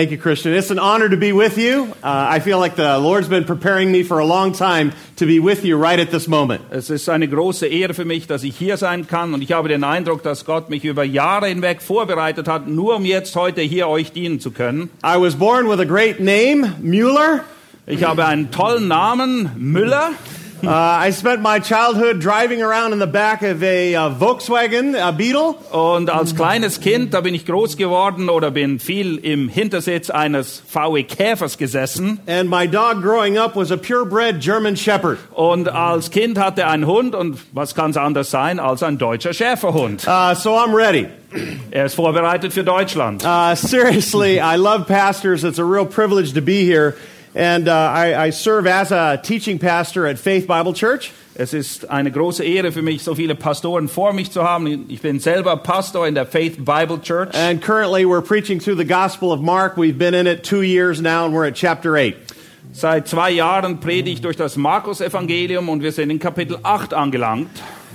Thank you, Christian. It's an honor to be with you. Uh, I feel like the Lord's been preparing me for a long time to be with you right at this moment. Es ist eine große Ehre für mich, dass ich hier sein kann und ich habe den Eindruck, dass Gott mich über Jahre hinweg vorbereitet hat, nur um jetzt heute hier euch dienen zu können. I was born with a great name, Mueller. Ich habe einen tollen Namen, Müller. Uh, I spent my childhood driving around in the back of a uh, Volkswagen a Beetle. Und als kleines Kind, da bin ich groß geworden oder bin viel im Hintersitz eines VW Käfers gesessen. And my dog growing up was a purebred German Shepherd. Und als Kind hatte einen Hund und was kann es anders sein als ein deutscher Schäferhund? Uh, so I'm ready. Er ist vorbereitet für Deutschland. Uh, seriously, I love pastors. It's a real privilege to be here. And uh, I, I serve as a teaching pastor at Faith Bible Church. Es ist eine große Ehre für mich, so viele Pastoren vor mich zu haben. Ich bin selber Pastor in der Faith Bible Church. And currently we're preaching through the Gospel of Mark. We've been in it two years now, and we're at chapter 8. Seit zwei Jahren predige ich durch das Markus-Evangelium und wir sind in Kapitel 8 angelangt.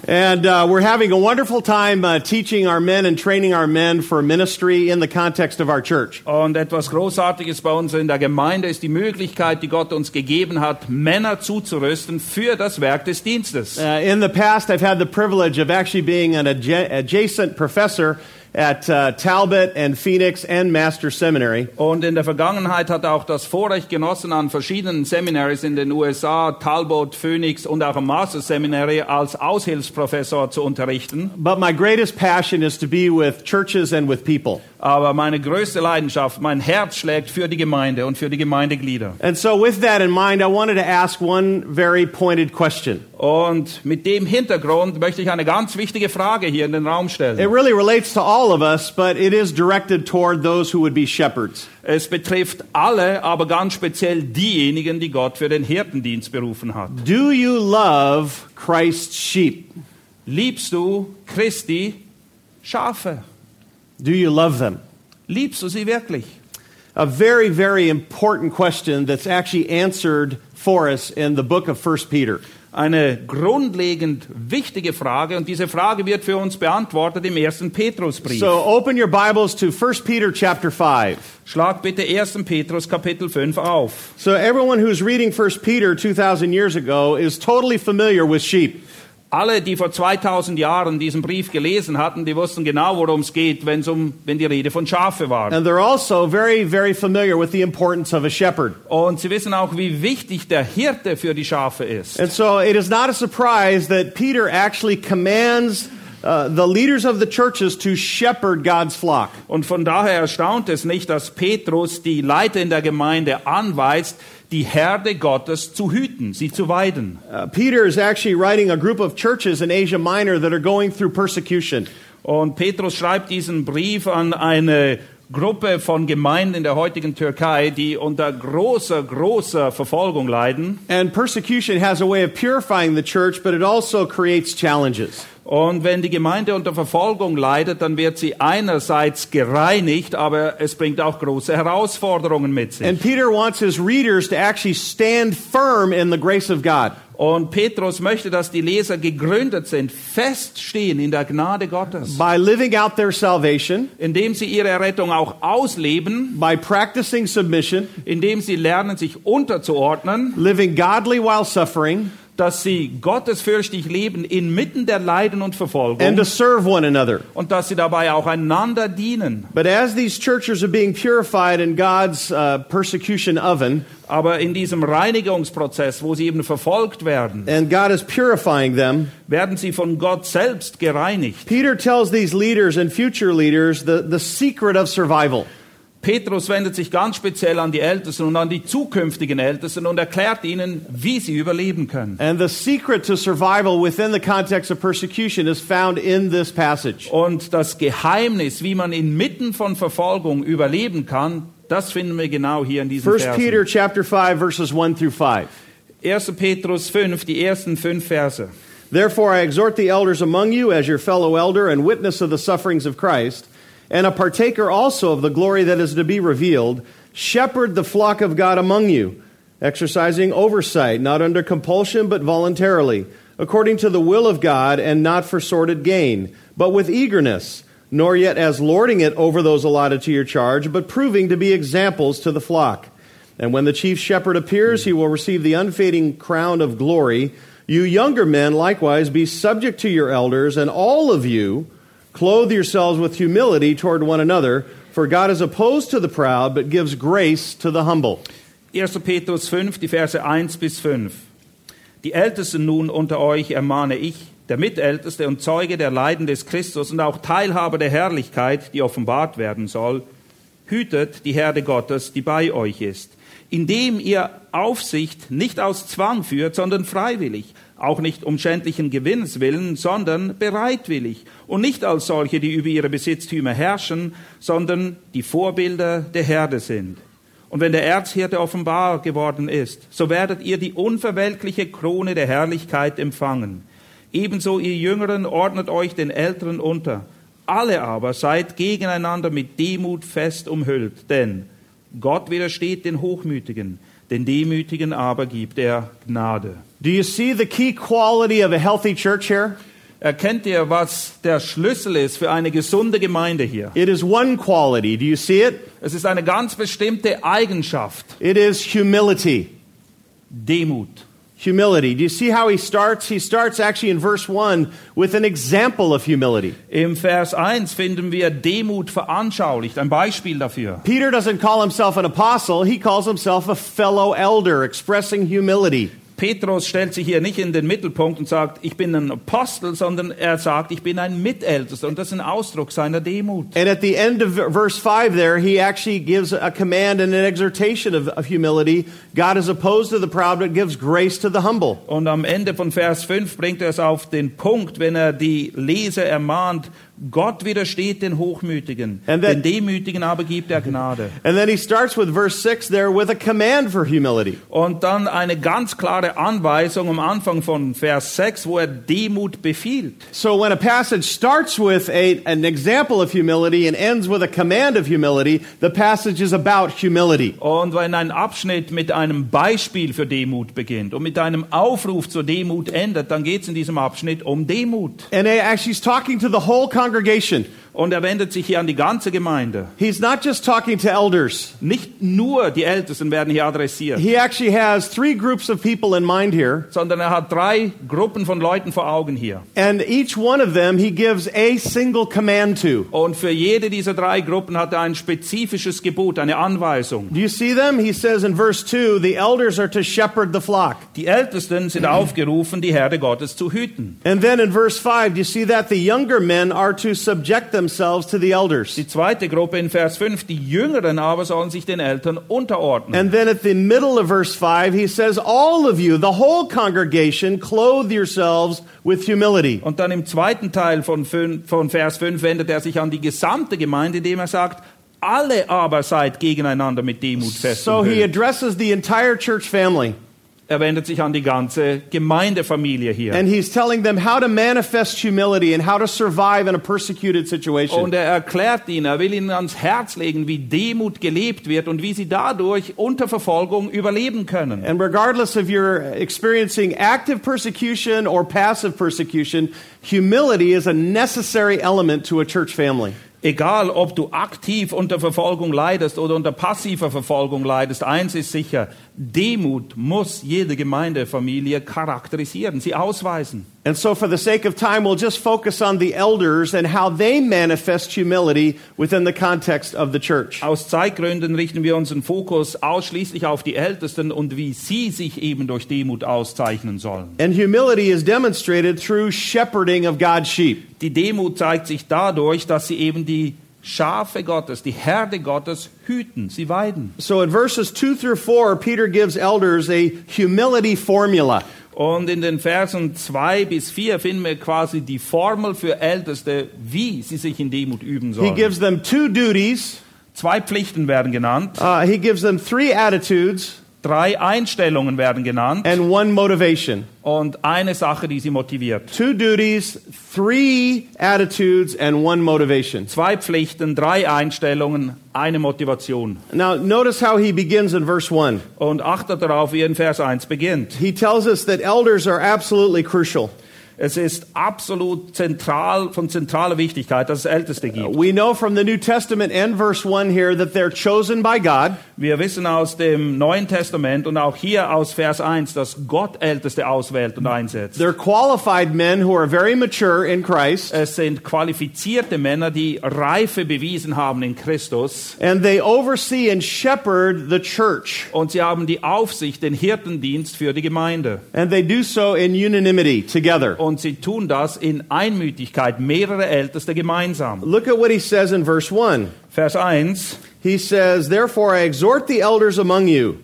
And uh, we're having a wonderful time uh, teaching our men and training our men for ministry in the context of our church. Und etwas Großartiges bei uns in der Gemeinde ist die Möglichkeit, die Gott uns gegeben hat, Männer zuzurüsten für das Werk des Dienstes. Uh, in the past, I've had the privilege of actually being an adja- adjacent professor at uh, Talbot and Phoenix and Master Seminary. Und in der Vergangenheit hat er auch das Vorrecht genossen, an verschiedenen Seminaries in den USA, Talbot, Phoenix und auch am Master Seminary als Aushilfsprofessor zu unterrichten. But my greatest passion is to be with churches and with people. Aber meine größte Leidenschaft, mein Herz schlägt für die Gemeinde und für die Gemeindeglieder. And so, with that in mind, I wanted to ask one very pointed question. Und mit dem Hintergrund möchte ich eine ganz wichtige Frage hier in den Raum It stellen. really relates to all of us, but it is directed toward those who would be shepherds. Es betrifft alle, aber ganz speziell diejenigen, die Gott für den Hirtendienst berufen hat. Do you love Christ's sheep? Liebst du Christi Schafe? Do you love them? Liebst du sie wirklich? A very, very important question that's actually answered for us in the book of 1 Peter. Eine grundlegend wichtige Frage und diese Frage wird für uns beantwortet im ersten Petrusbrief. So open your Bibles to 1 Peter chapter 5. Schlag bitte 1. Petrus Kapitel 5 auf. So everyone who's reading 1 Peter 2000 years ago is totally familiar with sheep. Alle, die vor 2000 Jahren diesen Brief gelesen hatten, die wussten genau, worum es geht, wenn, um, wenn die Rede von Schafe war. And they're also very, very familiar with the importance of a shepherd. Und sie wissen auch, wie wichtig der Hirte für die Schafe ist. And so it is not a surprise that Peter actually commands uh, the leaders of the churches to shepherd God's flock. Und von daher erstaunt es nicht, dass Petrus die Leiter in der Gemeinde anweist, die Herde Gottes zu hüten, sie zu weiden. Uh, Peter is actually writing a group of churches in Asia Minor that are going through persecution. Und Petrus schreibt diesen Brief an eine Gruppe von Gemeinden in der heutigen Türkei, die unter großer, großer Verfolgung leiden. And persecution has a way of purifying the church, but it also creates challenges. Und wenn die Gemeinde unter Verfolgung leidet, dann wird sie einerseits gereinigt, aber es bringt auch große Herausforderungen mit sich. And Peter wants his readers to actually stand firm in the grace of God. Und Petrus möchte, dass die Leser gegründet sind, feststehen in der Gnade Gottes, by living out their salvation, indem sie ihre Errettung auch ausleben, by practicing submission, indem sie lernen, sich unterzuordnen, living godly while suffering, dass sie gottesfürchtig leben inmitten der Leiden und and to Verfolgung serve one another. und dass sie dabei auch einander dienen. But as these churches are being purified in God's uh, persecution oven, Aber in diesem Reinigungsprozess, wo sie eben verfolgt werden, and God is purifying them, werden sie von Gott selbst gereinigt. Peter tells these leaders and future leaders the, the secret of survival. Petrus wendet sich ganz speziell an die Ältesten und an die zukünftigen Ältesten und erklärt ihnen, wie sie überleben können. And the secret to survival within the context of persecution is found in this passage. Und das Geheimnis, wie man inmitten von Verfolgung überleben kann, Das finden wir genau hier in diesen 1 Versen. Peter chapter 5 verses 1 through 5. 1. Petrus 5, die ersten fünf Verse. Therefore I exhort the elders among you as your fellow elder and witness of the sufferings of Christ, and a partaker also of the glory that is to be revealed, shepherd the flock of God among you, exercising oversight, not under compulsion but voluntarily, according to the will of God and not for sordid gain, but with eagerness, nor yet as lording it over those allotted to your charge, but proving to be examples to the flock. And when the chief shepherd appears, he will receive the unfading crown of glory. You younger men, likewise, be subject to your elders, and all of you clothe yourselves with humility toward one another, for God is opposed to the proud, but gives grace to the humble. 1. Petrus 5, die Verse 1 bis 5. Die Ältesten nun unter euch ermahne ich, der Mitälteste und Zeuge der Leiden des Christus und auch Teilhaber der Herrlichkeit, die offenbart werden soll, hütet die Herde Gottes, die bei euch ist, indem ihr Aufsicht nicht aus Zwang führt, sondern freiwillig, auch nicht um schändlichen Gewinns willen, sondern bereitwillig und nicht als solche, die über ihre Besitztümer herrschen, sondern die Vorbilder der Herde sind. Und wenn der Erzhirte offenbar geworden ist, so werdet ihr die unverwelkliche Krone der Herrlichkeit empfangen. Ebenso ihr Jüngeren ordnet euch den Älteren unter. Alle aber seid gegeneinander mit Demut fest umhüllt, denn Gott widersteht den Hochmütigen, den Demütigen aber gibt er Gnade. Do you see the key quality of a healthy church here? Erkennt ihr, was der Schlüssel ist für eine gesunde Gemeinde hier? It is one quality. Do you see it? Es ist eine ganz bestimmte Eigenschaft, It is humility. Demut. Humility. Do you see how he starts? He starts actually in verse 1 with an example of humility. Im Vers 1 finden wir Demut veranschaulicht, ein Beispiel dafür. Peter doesn't call himself an apostle, he calls himself a fellow elder, expressing humility. Petrus stellt sich hier nicht in den Mittelpunkt und sagt, ich bin ein Apostel, sondern er sagt, ich bin ein Mitältester. Und das ist ein Ausdruck seiner Demut. And at the end of verse 5 there, he actually gives a command and an exhortation of, of humility. God is opposed to the proud, but gives grace to the humble. Und am Ende von Vers 5 bringt er es auf den Punkt, wenn er die Leser ermahnt, Gott widersteht den Hochmütigen, then- den Demütigen aber gibt er Gnade. And then he starts with verse 6 there with a command for humility. Und dann eine ganz klare Anweisung am Anfang von Vers 6, wo er Demut befiehlt. So when a passage starts with a, an example of humility and ends with a command of humility, the passage is about humility. Und wenn ein Abschnitt mit einem Beispiel für Demut beginnt und mit einem Aufruf zur Demut endet, dann geht es in diesem Abschnitt um Demut. And he actually is talking to the whole congregation. Und er wendet sich hier an die ganze Gemeinde. He's not just talking to elders. Nicht nur die Ältesten werden hier adressiert, He actually has three groups of people in mind here. sondern er hat drei Gruppen von Leuten vor Augen hier. And each one of them he gives a single command to. Und für jede dieser drei Gruppen hat er ein spezifisches Gebot, eine Anweisung. Do you see them? He says in verse 2 the elders are to shepherd the flock. Die Ältesten sind aufgerufen, die Herde Gottes zu hüten. And then in verse 5, do you see that? The younger men are to subject themselves to the elders. Die zweite Gruppe in Vers 5, die Jüngeren aber sollen sich den Eltern unterordnen. And then at the middle of verse 5, he says, All of you, the whole congregation, clothe yourselves with humility. Und dann im zweiten Teil von, von Vers 5 wendet er sich an die gesamte Gemeinde, indem er sagt, alle aber seid gegeneinander mit Demut fest. So he addresses the entire church family. Er wendet sich an die ganze Gemeindefamilie hier. And he's telling them how to manifest humility and how to survive in a persecuted situation. Und er erklärt ihnen, er will ihnen ans Herz legen, wie Demut gelebt wird und wie sie dadurch unter Verfolgung überleben können. And regardless if you're experiencing active persecution or passive persecution, humility is a necessary element to a church family. Egal, ob du aktiv unter Verfolgung leidest oder unter passiver Verfolgung leidest, eins ist sicher, Demut muss jede Gemeindefamilie charakterisieren, sie ausweisen. And so, for the sake of time, we'll just focus on the elders and how they manifest humility within the context of the church. Aus Zeitgründen richten wir unseren Fokus ausschließlich auf die Ältesten und wie sie sich eben durch Demut auszeichnen sollen. And humility is demonstrated through shepherding of God's sheep. Die Demut zeigt sich dadurch, dass sie eben die Schafe Gottes, die Herde Gottes hüten, sie weiden. So, in verses 2 through 4, Peter gives elders a humility formula. Und in den Versen 2 bis 4 finden wir quasi die Formel für Älteste, wie sie sich in Demut üben He sollen. gives them two duties. Zwei Pflichten werden genannt, Uh, he gives them three attitudes drei Einstellungen werden genannt and one motivation. und eine Sache, die sie motiviert. Two duties, three attitudes, and one motivation. Zwei Pflichten, drei Einstellungen, eine Motivation. Now, notice how he begins in verse 1. Und achtet darauf, wie in Vers 1 beginnt. He tells us that elders are absolutely crucial. Es ist absolut zentral, von zentraler Wichtigkeit, dass es Älteste gibt. We know from the New Testament and verse 1 here that they're chosen by God. Wir wissen aus dem Neuen Testament und auch hier aus Vers 1, dass Gott Älteste auswählt und einsetzt. They're qualified men who are very mature in Christ, Es sind qualifizierte Männer, die Reife bewiesen haben in Christus. and they oversee and shepherd the church. Und sie haben die Aufsicht, den Hirtendienst für die Gemeinde. And they do so in unanimity together. Und sie tun das in Einmütigkeit, mehrere Älteste gemeinsam. Look at what he says in verse 1. Vers 1. He says, Therefore I exhort the elders among you,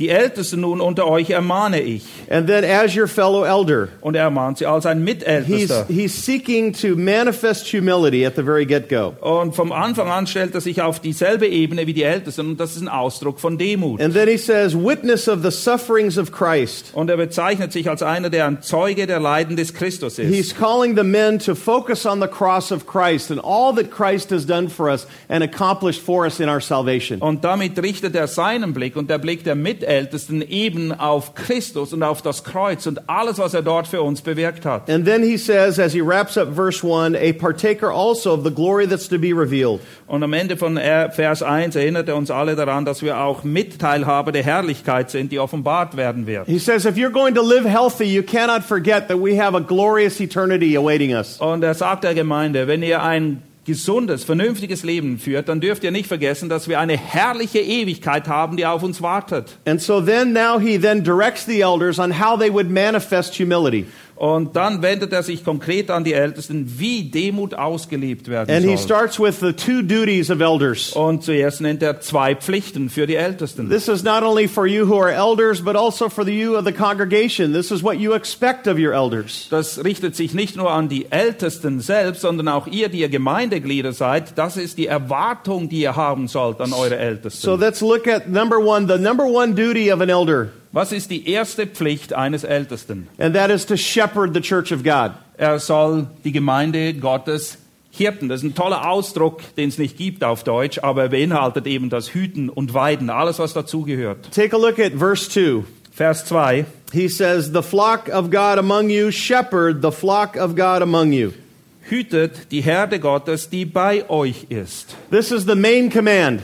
Die Ältesten nun unter euch ermahne ich. and then as your fellow elder. Und er ermahnt sie als ein He's, Mitältester. he's seeking to manifest humility at the very get go. Und vom Anfang an stellt er sich auf dieselbe Ebene wie die Ältesten. Und das ist ein Ausdruck von Demut. And then he says, Witness of the sufferings of Christ. Und er bezeichnet sich als einer, der ein Zeuge der Leiden des Christus ist. He's calling the men to focus on the cross of Christ and all that Christ has done for us and accomplished for us in our salvation. Und damit richtet er seinen Blick und der Blick der Mitältesten eben auf Christus und auf das Kreuz und alles, was er dort für uns bewirkt hat. And then he says, as he wraps up verse 1, a partaker also of the glory that's to be revealed. Und am Ende von er- Vers 1 erinnert er uns alle daran, dass wir auch Mitteilhaber der Herrlichkeit sind, die offenbart werden wird. He says, if you're going to live healthy, you cannot forget that we have a glorious eternity awaiting us. Und er sagt der Gemeinde, wenn ihr ein gesundes, vernünftiges Leben führt, dann dürft ihr nicht vergessen, dass wir eine herrliche Ewigkeit haben, die auf uns wartet. And so then now he then directs the elders on how they would manifest humility. Und dann wendet er sich konkret an die Ältesten, wie Demut ausgelebt werden And he soll. starts with the two duties of elders. Und zuerst nennt er zwei Pflichten für die Ältesten. This is not only for you who are elders, but also for the you of the congregation. This is what you expect of your elders. Das richtet sich nicht nur an die Ältesten selbst, sondern auch ihr, die ihr Gemeindeglieder seid. Das ist die Erwartung, die ihr haben sollt an eure Ältesten. So let's look at number one, the number one duty of an elder, Was ist die erste Pflicht eines Ältesten? and that is to shepherd the church of God. Er soll die Gemeinde Gottes Hirten. Das ist ein toller Ausdruck, den es nicht gibt auf Deutsch, aber er beinhaltet eben das Hüten und Weiden, alles was dazugehört. Take a look at verse 2. Vers 2. He says, The flock of God among you, shepherd the flock of God among you. Hütet die Herde Gottes, die bei euch ist. This is the main command.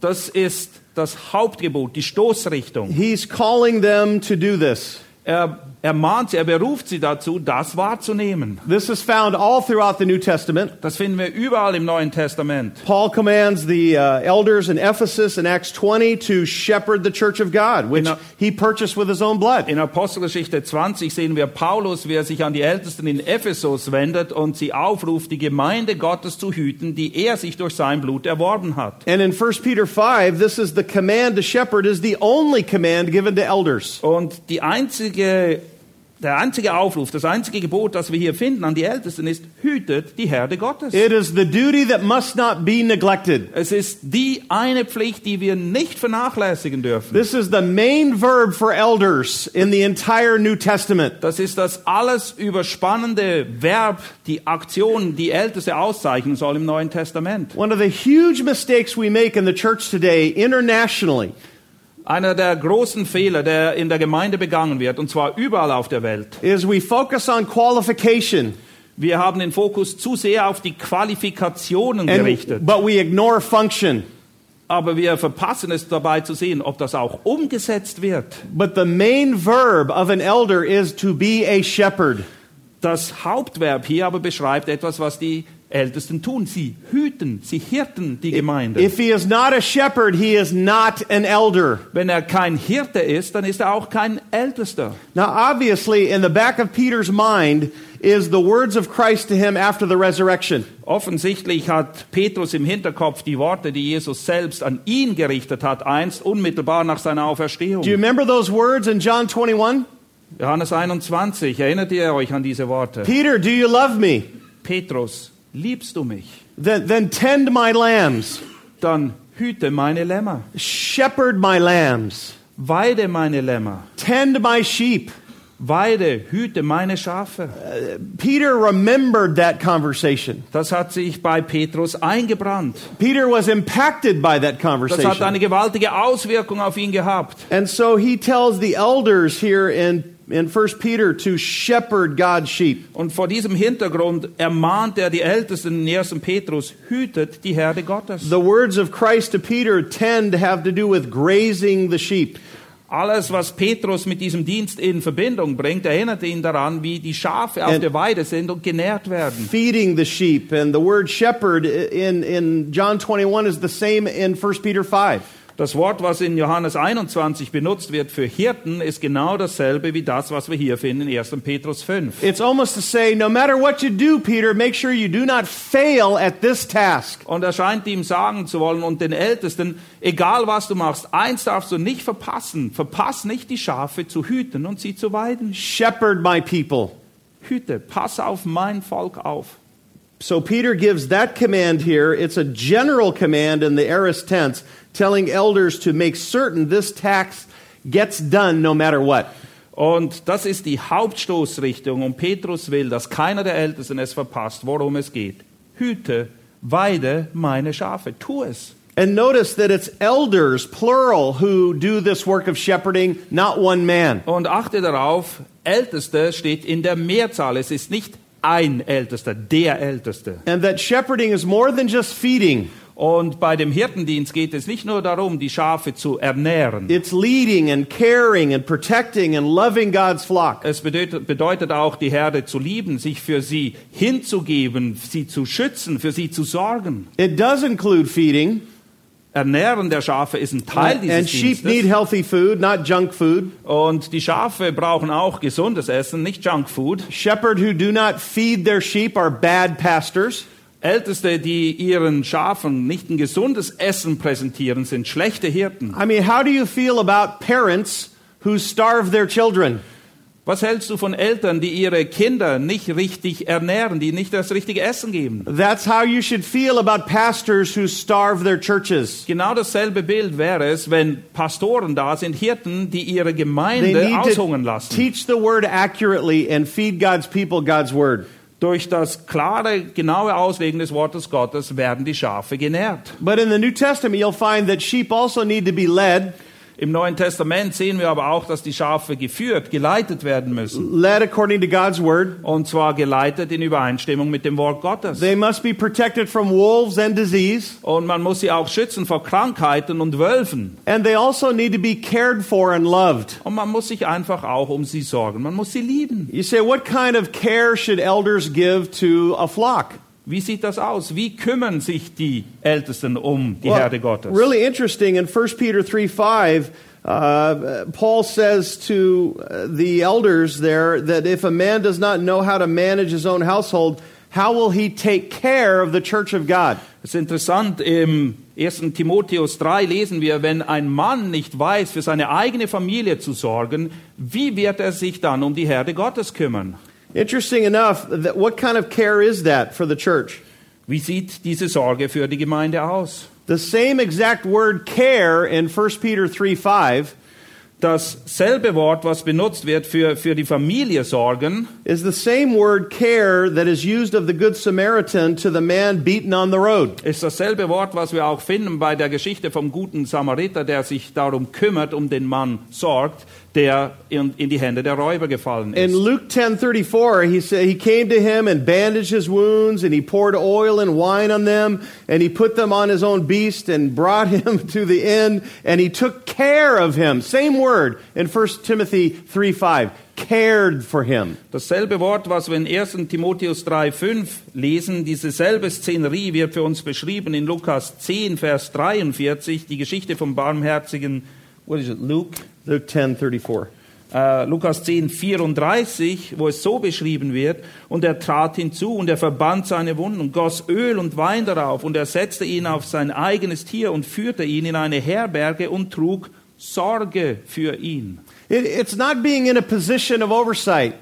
Das ist das Hauptgebot, die Stoßrichtung. He's calling them to do this. Er ermahnt sie, er beruft sie dazu, das wahrzunehmen. This is found all throughout the New Testament. Das finden wir überall im Neuen Testament. Paul commands the uh, elders in Ephesus in Acts 20 to shepherd the church of God, which Genau. he purchased with his own blood. In Apostelgeschichte 20 sehen wir Paulus, wie er sich an die Ältesten in Ephesus wendet und sie aufruft, die Gemeinde Gottes zu hüten, die er sich durch sein Blut erworben hat. And in 1 Peter 5, this is the command to shepherd is the only command given to elders. Und die einzige, der einzige Aufruf, das einzige Gebot, das wir hier finden an die Ältesten ist, hütet die Herde Gottes. It is the duty that must not be neglected. Es ist die eine Pflicht, die wir nicht vernachlässigen dürfen. This is the main verb for elders in the entire New Testament. Das ist das alles überspannende Verb, die Aktion, die Älteste auszeichnen soll im Neuen Testament. One of the huge mistakes we make in the church today internationally Einer der großen Fehler, der in der Gemeinde begangen wird, und zwar überall auf der Welt. is we focus on qualification Wir haben den Fokus zu sehr auf die Qualifikationen gerichtet, and, but we ignore function. aber wir verpassen es dabei zu sehen, ob das auch umgesetzt wird. But the main verb of an elder is to be a shepherd. Das Hauptverb hier aber beschreibt etwas, was die Ältesten tun. Sie hüten, sie hirten die Gemeinde. If he is not a shepherd, he is not an elder. Wenn er kein Hirte ist, dann ist er auch kein Ältester. Now, obviously, in the back of Peter's mind is the words of Christ to him after the resurrection. Offensichtlich hat Petrus im Hinterkopf die Worte, die Jesus selbst an ihn gerichtet hat, einst unmittelbar nach seiner Auferstehung. Do you remember those words in John 21? Johannes 21, erinnert ihr euch an diese Worte? Peter, do you love me? Petrus, liebst du mich? Then, then tend my lambs. dann hüte meine Lämmer, shepherd my lambs, weide meine Lämmer, tend my sheep. weide, hüte meine Schafe. Uh, Peter remembered that conversation. Das hat sich bei Petrus eingebrannt. Peter was impacted by that conversation. Das hat eine gewaltige Auswirkung auf ihn gehabt. And so he tells the elders here in, in 1 Peter to shepherd God's sheep. Und vor diesem Hintergrund ermahnt er die Ältesten in 1. Petrus, hütet die Herde Gottes. The words of Christ to Peter tend to have to do with grazing the sheep. Alles, was Petrus mit diesem Dienst in Verbindung bringt, erinnert ihn daran, wie die Schafe auf And- der Weide sind und genährt werden. feeding the sheep. And the word shepherd in, in John 21 is the same in 1 Peter 5. Das Wort, was in Johannes 21 benutzt wird für Hirten, ist genau dasselbe wie das, was wir hier finden in 1. Petrus 5. It's almost to say, no matter what you do, Peter, make sure you do not fail at this task. Und er scheint ihm sagen zu wollen und den Ältesten, egal was du machst, eins darfst du nicht verpassen. Verpass nicht die Schafe zu hüten und sie zu weiden. Shepherd my people. Hüte, pass auf mein Volk auf. So Peter gives that command here. It's a general command in the aorist tense, telling elders to make certain this task gets done no matter what. Und das ist die Hauptstoßrichtung. Und Petrus will, dass keiner der Ältesten es verpasst, worum es geht. Hüte, weide meine Schafe. Tu es. And notice that it's elders, plural, who do this work of shepherding, not one man. Und achte darauf, Älteste steht in der Mehrzahl. Es ist nicht ein Ältester, der Älteste. And that shepherding is more than just feeding. Und bei dem Hirtendienst geht es nicht nur darum, die Schafe zu ernähren. It's leading and caring and protecting and loving God's flock. Es bedeutet, bedeutet auch, die Herde zu lieben, sich für sie hinzugeben, sie zu schützen, für sie zu sorgen. It does include feeding. Ernähren der Schafe ist ein Teil dieses And sheep need Dienstes. healthy food, not junk food. Und die Schafe brauchen auch gesundes Essen, nicht Junkfood. Shepherd who do not feed their sheep are bad pastors. Älteste, die ihren Schafen nicht ein gesundes Essen präsentieren, sind schlechte Hirten. I mean, how do you feel about parents who starve their children? Was hältst du von Eltern, die ihre Kinder nicht richtig ernähren, die nicht das richtige Essen geben? That's how you should feel about pastors who starve their churches. Genau dasselbe Bild wäre es, wenn Pastoren da sind, Hirten, die ihre Gemeinde aushungern lassen. teach the word accurately and feed God's people God's word. Durch das klare, genaue Auslegen des Wortes Gottes werden die Schafe genährt. But in the New Testament, you'll find that sheep also need to be led, Im Neuen Testament sehen wir aber auch, dass die Schafe geführt, geleitet werden müssen. led according to God's word. Und zwar geleitet in Übereinstimmung mit dem Wort Gottes. They must be protected from wolves and disease. Und man muss sie auch schützen vor Krankheiten und Wölfen. And they also need to be cared for and loved. Und man muss sich einfach auch um sie sorgen. Man muss sie lieben. You say, what kind of care should elders give to a flock? Wie sieht das aus? Wie kümmern sich die Ältesten um die Herde Gottes? really interesting in 1 Peter 3 5, uh, Paul says to uh, the elders there that if a man does not know how to manage his own household, how will he take care of the church of God? Es ist interessant, im 1. Timotheus 3 lesen wir, wenn ein Mann nicht weiß, für seine eigene Familie zu sorgen, wie wird er sich dann um die Herde Gottes kümmern? Interesting enough, that what kind of care is that for the church? Wie sieht diese Sorge für die Gemeinde aus? The same exact word care in 1 Peter 3 5 Dasselbe Wort, was benutzt wird für, für die Familie sorgen, is the same word care that is used of the Good Samaritan to the man beaten on the road. ist dasselbe Wort, was wir auch finden bei der Geschichte vom guten Samariter, der sich darum kümmert, um den Mann sorgt, der in, in die Hände der Räuber gefallen In ist. Luke 10:34, he said he came to him and bandaged his wounds and he poured oil and wine on them and he put them on his own beast and brought him to the inn and he took care of him. Same word in 1 Timothy 3:5. Cared for him. Dasselbe Wort, was wir in 1. Timotheus 3,5 lesen, diese selbe Szenerie wird für uns beschrieben in Lukas 10, Vers 43, die Geschichte vom barmherzigen, what is it, Luke? Luke 10:34. Äh, Lukas 10, 34, wo es so beschrieben wird, und er trat hinzu und er verband seine Wunden und goss Öl und Wein darauf und er setzte ihn auf sein eigenes Tier und führte ihn in eine Herberge und trug Sorge für ihn. It, it's not being in a position of oversight.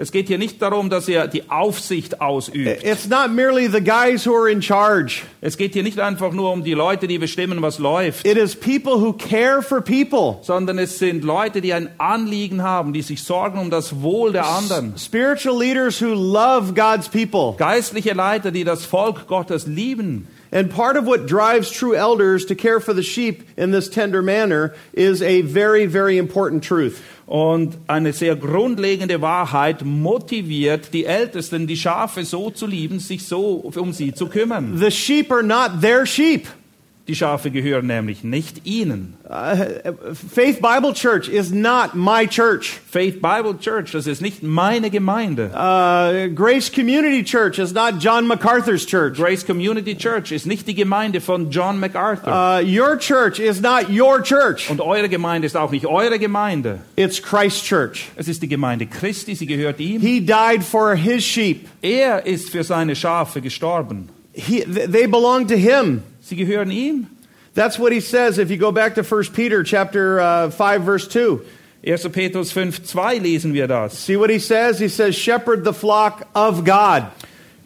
Es geht hier nicht darum, dass er die Aufsicht ausübt. It's not merely the guys who are in charge. Es geht hier nicht einfach nur um die Leute, die bestimmen, was läuft, It is people who care for people. sondern es sind Leute, die ein Anliegen haben, die sich sorgen um das Wohl der anderen. Spiritual leaders who love God's people. Geistliche Leiter, die das Volk Gottes lieben. And part of what drives true elders to care for the sheep in this tender manner is a very, very important truth. Und eine sehr grundlegende Wahrheit motiviert die Ältesten, die Schafe so zu lieben, sich so um sie zu kümmern. The sheep are not their sheep. Die Schafe gehören nämlich nicht ihnen. Uh, Faith Bible Church is not my church. Faith Bible Church, das ist nicht meine Gemeinde. Uh, Grace Community Church is not John MacArthur's church. Grace Community Church ist nicht die Gemeinde von John MacArthur. Uh, your church is not your church. Und eure Gemeinde ist auch nicht eure Gemeinde. It's Christ's church. Es ist die Gemeinde Christi, sie gehört ihm. He died for his sheep. Er ist für seine Schafe gestorben. He, th- they belong to him. Sie gehören ihm. That's what he says if you go back to 1 Peter chapter uh, 5 verse 2. 1. Petrus 5, 2 lesen wir das. See what he says? He says, "Shepherd the flock of God."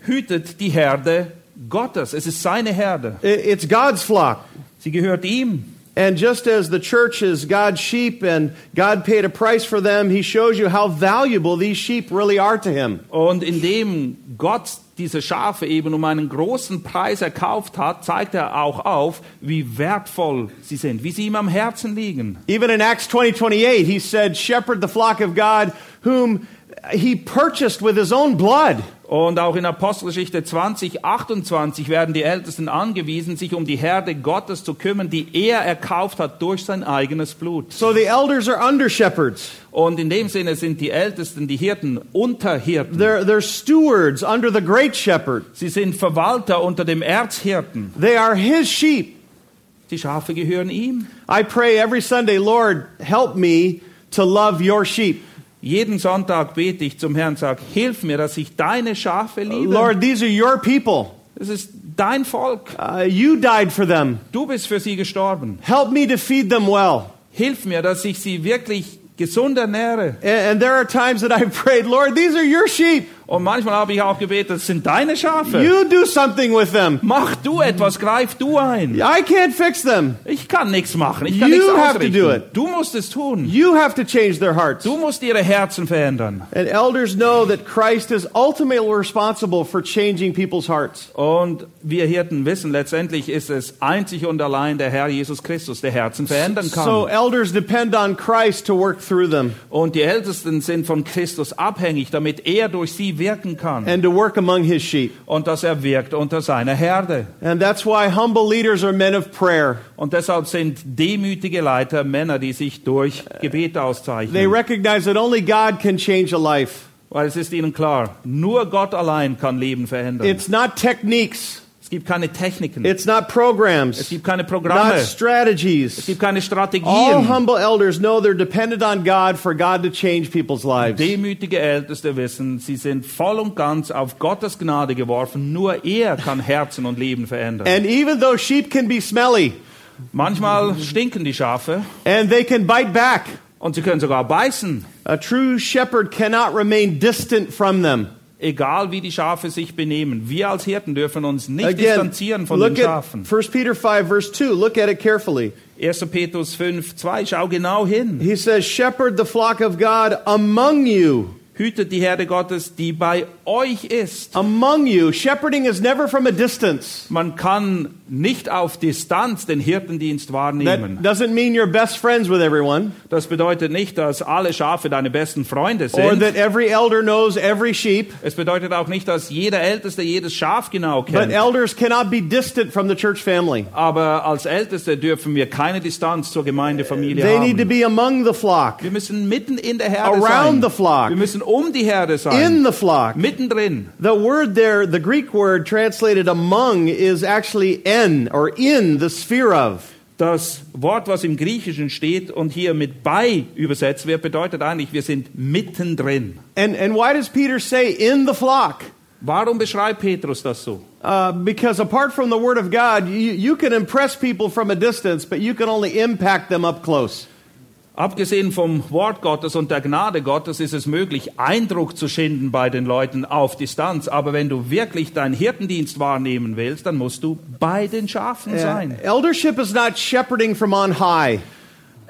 Hütet die Herde Gottes. Es ist seine Herde. It's God's flock. Sie gehört ihm. And just as the church is God's sheep and God paid a price for them, he shows you how valuable these sheep really are to him. Und indem Gott diese Schafe eben um einen großen Preis erkauft hat, zeigt er auch auf, wie wertvoll sie sind, wie sie ihm am Herzen liegen. Even in Acts 20 28, he said, Shepherd the flock of God, whom he purchased with his own blood. Und auch in Apostelgeschichte 20, 28 werden die Ältesten angewiesen, sich um die Herde Gottes zu kümmern, die er erkauft hat durch sein eigenes Blut. So the elders are under shepherds. Und in dem Sinne sind die Ältesten, die Hirten, Unterhirten. They're, they're stewards under the great shepherd. Sie sind Verwalter unter dem Erzhirten. They are his sheep. Die Schafe gehören ihm. I pray every Sunday, Lord, help me to love your sheep. Jeden Sonntag bete ich zum Herrn, sag, hilf mir, dass ich deine Schafe liebe. Lord, these are your people. Es ist dein Volk. Uh, you died for them. Du bist für sie gestorben. Help me to feed them well. Hilf mir, dass ich sie wirklich gesund ernähre. And, and there are times that I've prayed, Lord, these are your sheep. Und manchmal habe ich auch gebetet, das sind deine Schafe. You do something with them. Mach du etwas, greif du ein. I can't fix them. Ich kann nichts machen, ich kann You nichts have to do it. Du musst es tun. You have to change their hearts. Du musst ihre Herzen verändern. And elders know that Christ is ultimately responsible for changing people's hearts. Und wir Hirten wissen, letztendlich ist es einzig und allein der Herr Jesus Christus, der Herzen verändern So kann. elders depend on Christ to work through them Und die Ältesten sind von Christus abhängig, damit er durch sie wirken kann. and to work among his sheep. Und dass er wirkt unter seiner Herde. And that's why humble leaders are men of prayer. Und deshalb sind demütige Leiter Männer, die sich durch Gebet They auszeichnen. recognize that only God can change a life. Weil es ist ihnen klar, nur Gott allein kann Leben verändern. It's not techniques. Es gibt keine Techniken. It's not Es programs. gibt keine Not Programme. Es strategies. gibt keine All humble elders know they're dependent on God for God to change people's lives. Demütige Älteste wissen, sie sind voll und ganz auf Gottes Gnade geworfen. Nur er kann Herzen und Leben verändern. And even though sheep can be smelly Manchmal stinken die Schafe and they can bite back, und sie können sogar beißen. a true shepherd cannot remain distant from them. Egal wie die Schafe sich benehmen. Wir als Hirten dürfen uns nicht Again, distanzieren von den Schafen. 1 Peter 5, verse 2. Look at it carefully. 1. Petrus 5, 2, schau genau hin. He says, Shepherd the flock of God among you. Hütet die Herde Gottes, die bei euch ist. Among you. Shepherding is never from a distance. Man kann nicht auf Distanz den Hirtendienst wahrnehmen. That doesn't mean you're best friends with everyone Das bedeutet nicht, dass alle Schafe deine besten Freunde or sind. that every elder knows every sheep. Es bedeutet auch nicht, dass jeder Älteste jedes Schaf genau But kennt. elders cannot be distant from the church family. Aber als Älteste dürfen wir keine Distanz zur Gemeindefamilie They need to haben. be among the flock, Wir müssen mitten in der Herde around the sein. flock, Wir müssen um die Herde in sein. the flock. Mittendrin. The word there, the Greek word translated among, is actually en or in the sphere of. Das Wort, was im Griechischen steht und hier mit bei übersetzt wird, bedeutet eigentlich, wir sind mittendrin. And, and why does Peter say in the flock? Warum beschreibt Petrus das so? Uh, because apart from the word of God, you, you can impress people from a distance, but you can only impact them up close. Abgesehen vom Wort Gottes und der Gnade Gottes ist es möglich, Eindruck zu schinden bei den Leuten auf Distanz. Aber wenn du wirklich deinen Hirtendienst wahrnehmen willst, dann musst du bei den Schafen sein. Eldership is not shepherding from on high.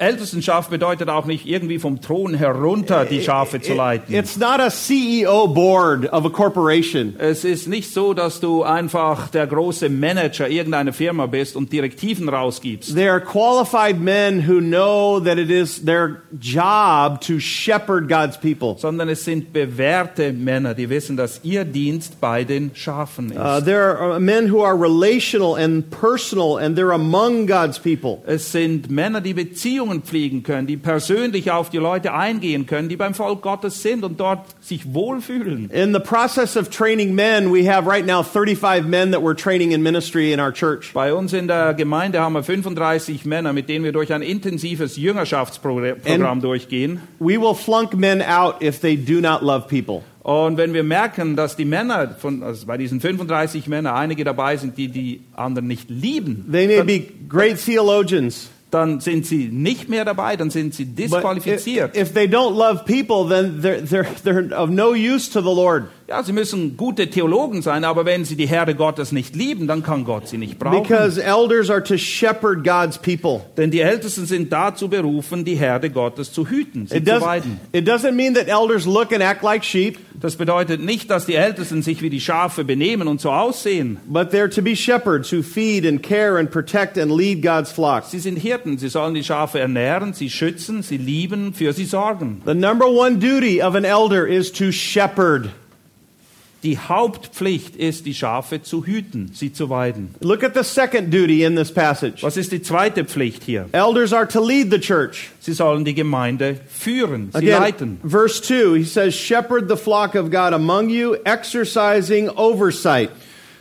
Ältestenschaft bedeutet auch nicht irgendwie vom Thron herunter die Schafe zu leiten. It's not a CEO board of a corporation. Es ist nicht so, dass du einfach der große Manager irgendeiner Firma bist und Direktiven rausgibst. They are qualified men who know that it is their job to shepherd God's people. sondern es sind bewährte Männer, die wissen, dass ihr Dienst bei den Schafen ist. Uh, there are men who are relational and personal, and they're among God's people. es sind Männer, die Beziehungen pflegen können, die persönlich auf die Leute eingehen können, die beim Volk Gottes sind und dort sich wohlfühlen. In the process of training men, we have right now 35 men that we're training in ministry in our church. Bei uns in der Gemeinde haben wir 35 Männer, mit denen wir durch ein intensives Jüngerschaftsprogramm Programm durchgehen. We will flunk men out if they do not love people. Und wenn wir merken, dass die Männer, von, also bei diesen 35 Männern, einige dabei sind, die die anderen nicht lieben, They may be great theologians, dann sind sie nicht mehr dabei, dann sind sie but if, disqualifiziert. if they don't love people, then they're, they're, they're of no use to the Lord. Ja, sie müssen gute Theologen sein, aber wenn sie die Herde Gottes nicht lieben, dann kann Gott sie nicht brauchen. Because elders are to shepherd God's people. Denn die Ältesten sind dazu berufen, die Herde Gottes zu hüten, sie It, zu weiden. it doesn't mean that elders look and act like sheep, Das bedeutet nicht, dass die Ältesten sich wie die Schafe benehmen und so aussehen. but they're to be shepherds who feed and care and protect and lead God's flocks. Sie sind Hirten, sie sollen die Schafe ernähren, sie schützen, sie lieben, für sie sorgen. The number one duty of an elder is to shepherd. Die Hauptpflicht ist, die Schafe zu hüten, sie zu weiden. Look at the second duty in this passage. Was ist die zweite Pflicht hier? Elders are to lead the church. Sie sollen die Gemeinde führen, sie Again, leiten. verse 2, he says, Shepherd the flock of God among you, exercising oversight.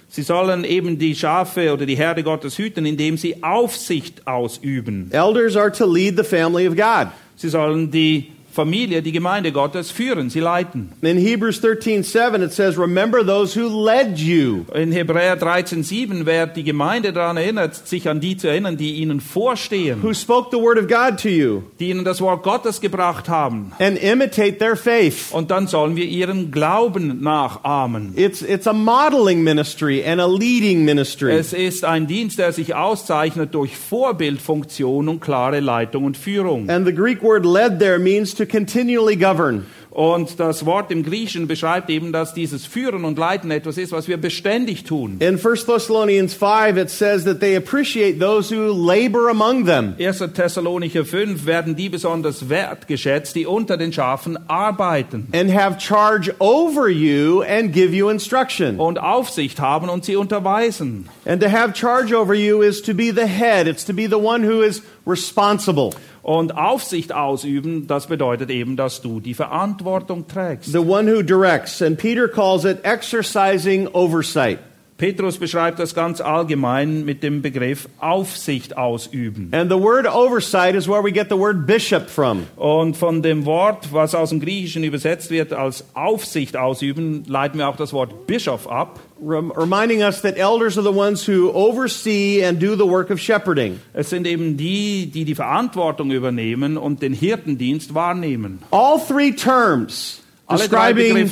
Sie sollen eben die Schafe oder die Herde Gottes hüten, indem sie Aufsicht ausüben. Elders are to lead the family of God. Sie sollen die Familie, die Gemeinde Gottes führen, sie leiten. In Hebrews 13 7, it says, Remember those who led you. In Hebräer 13,7 wird die Gemeinde daran erinnert, sich an die zu erinnern, die ihnen vorstehen, who spoke the word of God to you, die ihnen das Wort Gottes gebracht haben. and imitate their faith. Und dann sollen wir ihren Glauben nachahmen. It's, it's a modeling ministry and a leading ministry. Es ist ein Dienst, der sich auszeichnet durch Vorbildfunktion und klareLeitung und Führung. And the Greek word led there means to continually govern. Und das Wort im Griechischen beschreibt eben, dass dieses Führen und Leiten etwas ist, was wir beständig tun. In 1 Thessalonians 5, it says that they appreciate those who labor among them. 1. Thessalonicher 5 werden die besonders wertgeschätzt, die unter den Schafen arbeiten and have charge over you and give you instruction. und Aufsicht haben und sie unterweisen. And to have charge over you is to be the head, it's to be the one who is responsible, Und Aufsicht ausüben, das bedeutet eben, dass du die Verantwortung trägst. the one who directs. And Peter calls it exercising oversight. Petrus beschreibt das ganz allgemein mit dem Begriff Aufsicht ausüben. And the word oversight is where we get the word bishop from. Und von dem Wort, was aus dem Griechischen übersetzt wird als Aufsicht ausüben, leiten wir auch das Wort Bischof ab. Rem- reminding us that elders are the ones who oversee and do the work of shepherding. Es sind eben die, die die Verantwortung übernehmen und den Hirtendienst wahrnehmen. All three terms Alle describing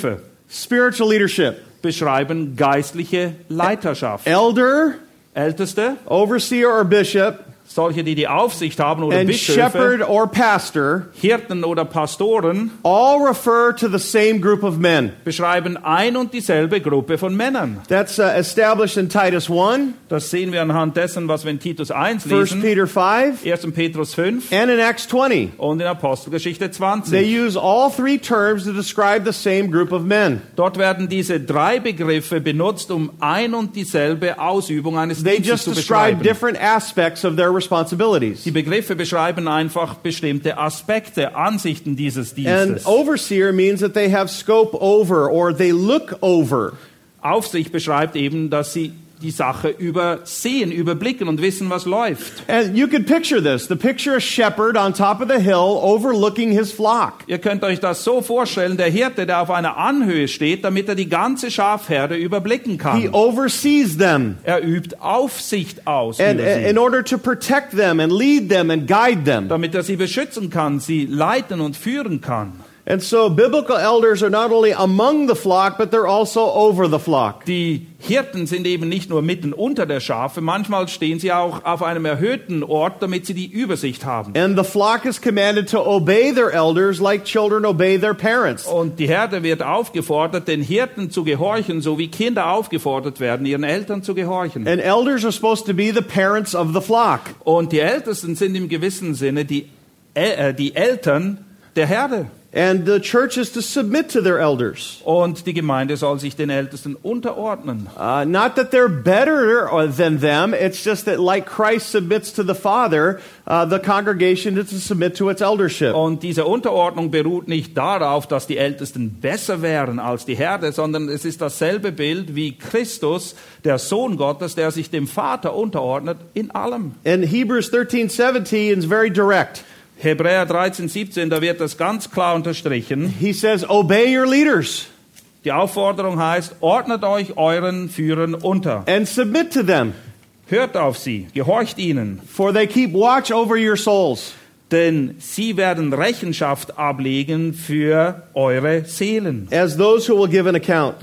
spiritual leadership beschreiben geistliche Leiterschaft. elder, Älteste, overseer, or bishop, solche, die die Aufsicht haben oder and Bischöfe, shepherd or pastor Hirten oder Pastoren, all refer to the same group of men. beschreiben ein und dieselbe Gruppe von Männern. That's uh, established in Titus 1, Das sehen wir anhand dessen, was wir in Titus 1 1 lesen, Peter 5, 1. Petrus 5 and in Acts 20. und in Apostelgeschichte They 20. use all three terms to describe the same group of men. Dort werden diese drei Begriffe benutzt, um ein und dieselbe Ausübung eines They Dienstes just zu describe beschreiben. different aspects of their responsibilities. Die Begriffe beschreiben einfach bestimmte Aspekte, Ansichten dieses And Dienstes. overseer means that they have scope over or they look over. Aufsicht beschreibt eben, dass sie die Sache übersehen, überblicken und wissen, was läuft. And you could picture this the picture a shepherd on top of the hill overlooking his flock. Ihr könnt euch das so vorstellen, der Hirte, der auf einer Anhöhe steht, damit er die ganze Schafherde überblicken He kann. oversees them Er übt Aufsicht aus and, über in sie, order to protect them and lead them and guide them. damit er sie beschützen kann, sie leiten und führen kann. And so biblical elders are not only among the flock, but they're also over the flock. Die Hirten sind eben nicht nur mitten unter der Schafe, manchmal stehen sie auch auf einem erhöhten Ort, damit sie die Übersicht haben. And the flock is commanded to obey their elders like children obey their parents. Und die Herde wird aufgefordert, den Hirten zu gehorchen, so wie Kinder aufgefordert werden, ihren Eltern zu gehorchen. And elders are supposed to be the parents of the flock. Und die Ältesten sind im gewissen Sinne die, äh, die Eltern der Herde. And the church is to submit to their elders. Und die Gemeinde soll sich den Ältesten unterordnen. Uh, not that they're better or- than them, it's just that like Christ submits to the Father, uh, the congregation is to submit to its eldership. Und diese Unterordnung beruht nicht darauf, dass die Ältesten besser wären als die Herde, sondern es ist dasselbe Bild wie Christus, der Sohn Gottes, der sich dem Vater unterordnet in allem. And Hebrews 13 17 is very direct. Hebräer 13, 17, da wird das ganz klar unterstrichen. He says, Obey your leaders Die Aufforderung heißt, ordnet euch euren Führern unter. and submit to them, Hört auf sie, gehorcht ihnen, for they keep watch over your souls. denn sie werden Rechenschaft ablegen für eure Seelen. as those who will give an account.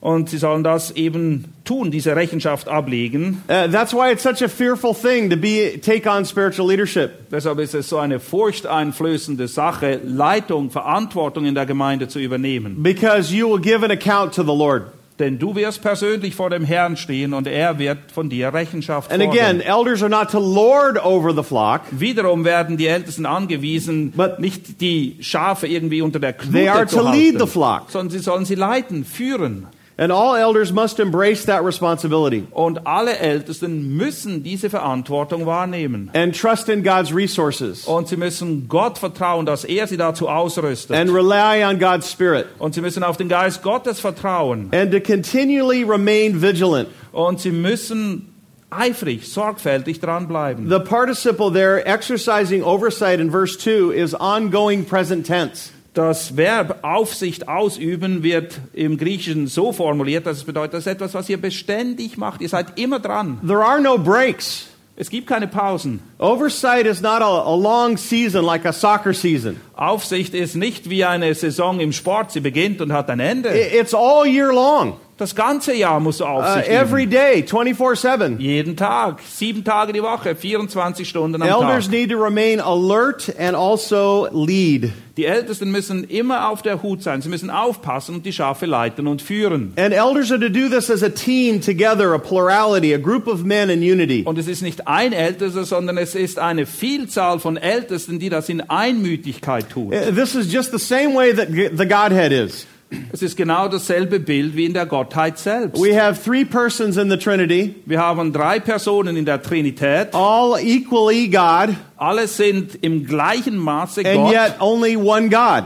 Und sie sollen das eben tun, diese Rechenschaft ablegen. Uh, that's why it's such a fearful thing to be take on spiritual leadership Deshalb ist es so eine furchteinflößende Sache, Leitung, Verantwortung in der Gemeinde zu übernehmen. because you will give an account to the Lord. Denn du wirst persönlich vor dem Herrn stehen und er wird von dir Rechenschaft And again, fordern. elders are not to lord over the flock. Wiederum werden die Ältesten angewiesen, But- nicht die Schafe irgendwie unter der They are Knute zu to lead halten, the flock. sondern sie sollen sie leiten, führen. And all elders must embrace that responsibility Und alle Ältesten müssen diese Verantwortung wahrnehmen. and trust in God's resources Und sie müssen Gott vertrauen, dass er sie dazu ausrüstet. and rely on God's Spirit Und sie müssen auf den Geist Gottes vertrauen. and to continually remain vigilant. Und sie müssen eifrig, sorgfältig dranbleiben. The participle there, exercising oversight in verse 2, is ongoing present tense. Das Verb Aufsicht ausüben wird im Griechischen so formuliert, dass es bedeutet, das ist etwas, was ihr beständig macht. Ihr seid immer dran. There are no breaks. Es gibt keine Pausen. Oversight is not a, a long season like a soccer season. Aufsicht ist nicht wie eine Saison im Sport. Sie beginnt und hat ein Ende. It's all year long. Das ganze Jahr musst du Uh, Aufsicht every üben. day, 24 7. Jeden Tag, sieben Tage die Woche, 24 Stunden am Elders Tag. need to remain alert and also lead. Die Ältesten müssen immer auf der Hut sein. Sie müssen aufpassen und die Schafe leiten und führen. And elders are to do this as a team together, a plurality, a group of men in unity. Und es ist nicht ein Ältester, sondern es ist eine Vielzahl von Ältesten, die das in Einmütigkeit tut. Uh, This is just the same way that the Godhead is. Es ist genau dasselbe Bild wie in der Gottheit selbst. We have three persons in the Trinity, Wir haben drei Personen in der Trinität. all equally God, Alle sind im gleichen Maße and Gott, yet only one God.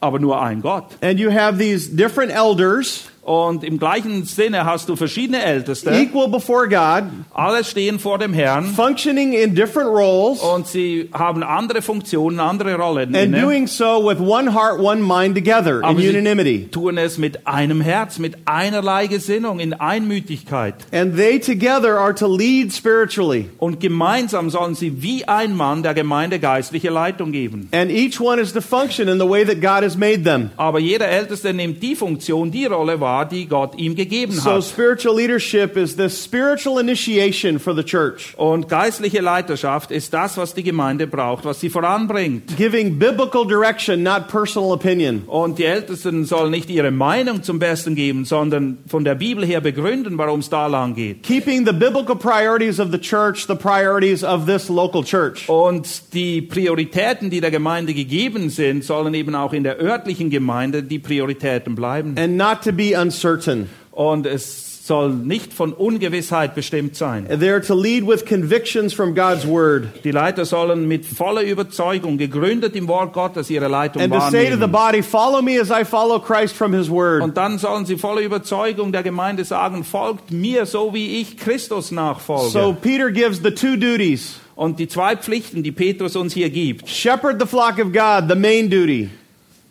aber nur ein Gott. And you have these different elders, Und im gleichen Sinne hast du verschiedene Älteste. equal before God, Alle stehen vor dem Herrn functioning in different roles, und sie haben andere Funktionen, andere Rollen. and inne. doing so with one heart, one mind together in Aber sie unanimity. tun es mit einem Herz, mit einerlei Gesinnung, in Einmütigkeit. And they together are to lead spiritually. Und gemeinsam sollen sie wie ein Mann der Gemeinde geistliche Leitung geben. And each one is to function in the way that God has made them. Aber jeder Älteste nimmt die Funktion, die Rolle wahr, die Gott ihm gegeben So hat. spiritual leadership is the spiritual initiation for the church, Und geistliche Leiterschaft ist das, was die Gemeinde braucht, was sie voranbringt. giving biblical direction, not personal opinion. Und die Ältesten sollen nicht ihre Meinung zum Besten geben, sondern von der Bibel her begründen, warum es da lang geht. Keeping the biblical priorities of the church the priorities of this local church. Und die Prioritäten, die der Gemeinde gegeben sind, sollen eben auch in der örtlichen Gemeinde die Prioritäten bleiben. And not to be uncertain. Und es soll nicht von Ungewissheit bestimmt sein. They are to lead with convictions from God's word. Die Leiter sollen mit voller Überzeugung, gegründet im Wort Gottes, ihre Leitung And to say to the wahrnehmen. body, follow me as I follow Christ from his word. Und dann sollen sie voller Überzeugung der Gemeinde sagen, folgt mir, so wie ich Christus nachfolge. So Peter gives the two duties. Und die zwei Pflichten, die Petrus uns hier gibt, Shepherd the flock of God, the main duty.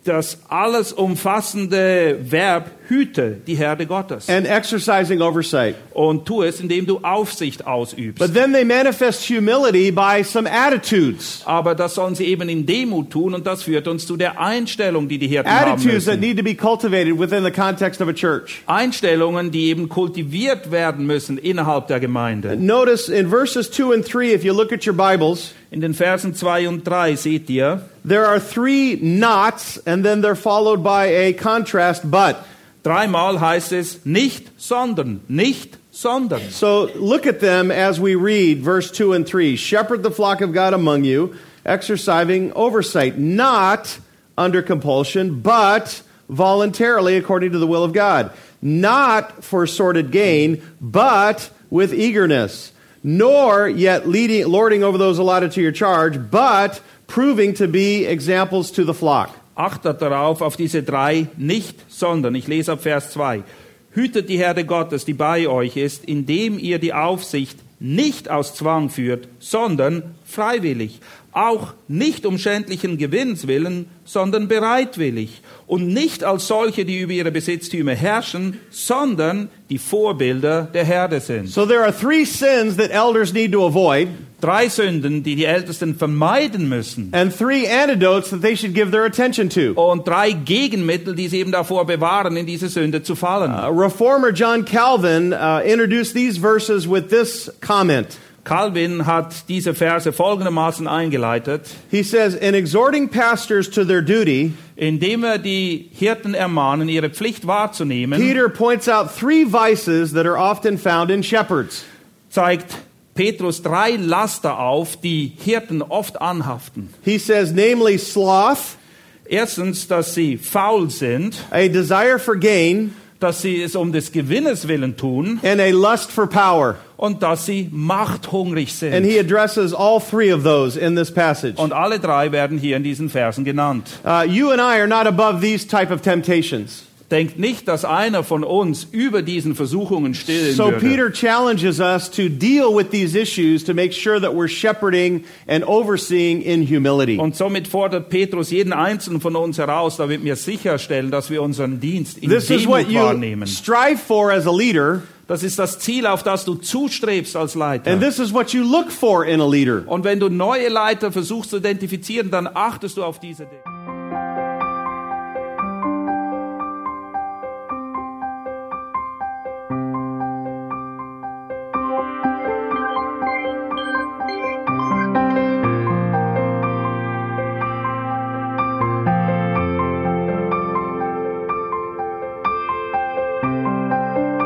das alles umfassende Verb hüte die Herde Gottes and exercising oversight. und tu es, indem du Aufsicht ausübst. But then they manifest humility by some attitudes. Aber das sollen sie eben in Demut tun und das führt uns zu der Einstellung, die die Hirten haben Attitudes that müssen. need to be cultivated within the context of a church. Einstellungen, die eben kultiviert werden müssen innerhalb der Gemeinde. Notice in verses 2 and 3, if you look at your Bibles, In den Versen 2 und 3 seht ihr, there are three nots and then they're followed by a contrast but. Dreimal heißt es nicht, sondern, nicht, sondern. So look at them as we read verse 2 and 3. Shepherd the flock of God among you, exercising oversight, not under compulsion, but voluntarily according to the will of God. Not for sordid gain, but with eagerness. Nor yet leading, lording over those allotted to your charge, but proving to be examples to the flock. Achtet darauf, auf diese drei nicht, sondern. Ich lese ab Vers 2. Hütet die Herde Gottes, die bei euch ist, indem ihr die Aufsicht nicht aus Zwang führt, sondern freiwillig. Auch nicht um schändlichen Gewinns willen, sondern bereitwillig. Und nicht als solche, die über ihre Besitztümer herrschen, sondern die Vorbilder der Herde sind. So there are three sins that elders need to avoid, Drei Sünden, die die Ältesten vermeiden müssen. and three antidotes that they should give their attention to. Und drei Gegenmittel, die sie eben davor bewahren, in diese Sünde zu fallen. Uh, Reformer John Calvin uh, introduced these verses with this comment. Calvin hat diese Verse folgendermaßen eingeleitet, He says, In exhorting pastors to their duty, indem er die Hirten ermahnen, ihre Pflicht wahrzunehmen, Peter points out three vices that are often found in shepherds. zeigt Petrus drei Laster auf, die Hirten oft anhaften. He says, namely, sloth, Erstens, dass sie faul sind, a desire for gain, dass sie es um des Gewinnes willen tun and a lust for power. und dass sie machthungrig And he sind. addresses all three of those in this passage. Und alle drei werden hier in diesen Versen genannt. Uh, you and I are not above these type of temptations. Denkt nicht, dass einer von uns über diesen Versuchungen stillen So würde. Peter challenges us to deal with these issues to make sure that we're shepherding and overseeing in humility. Und somit fordert Petrus jeden einzelnen von uns heraus, damit wir sicherstellen, dass wir unseren Dienst in This is what Demut you wahrnehmen. strive for as a leader, Das ist das Ziel, auf das du zustrebst als Leiter. and this is what you look for in a leader. Und wenn du neue Leiter versuchst zu identifizieren, dann achtest du auf diese Dinge.